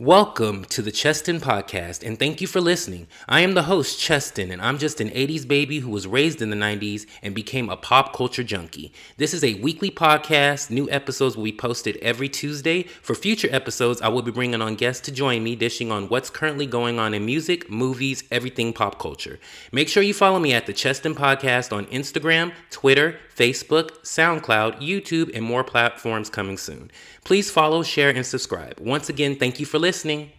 Welcome to the Cheston Podcast, and thank you for listening. I am the host, Cheston, and I'm just an 80s baby who was raised in the 90s and became a pop culture junkie. This is a weekly podcast. New episodes will be posted every Tuesday. For future episodes, I will be bringing on guests to join me, dishing on what's currently going on in music, movies, everything pop culture. Make sure you follow me at the Cheston Podcast on Instagram, Twitter, Facebook, SoundCloud, YouTube, and more platforms coming soon. Please follow, share, and subscribe. Once again, thank you for listening listening.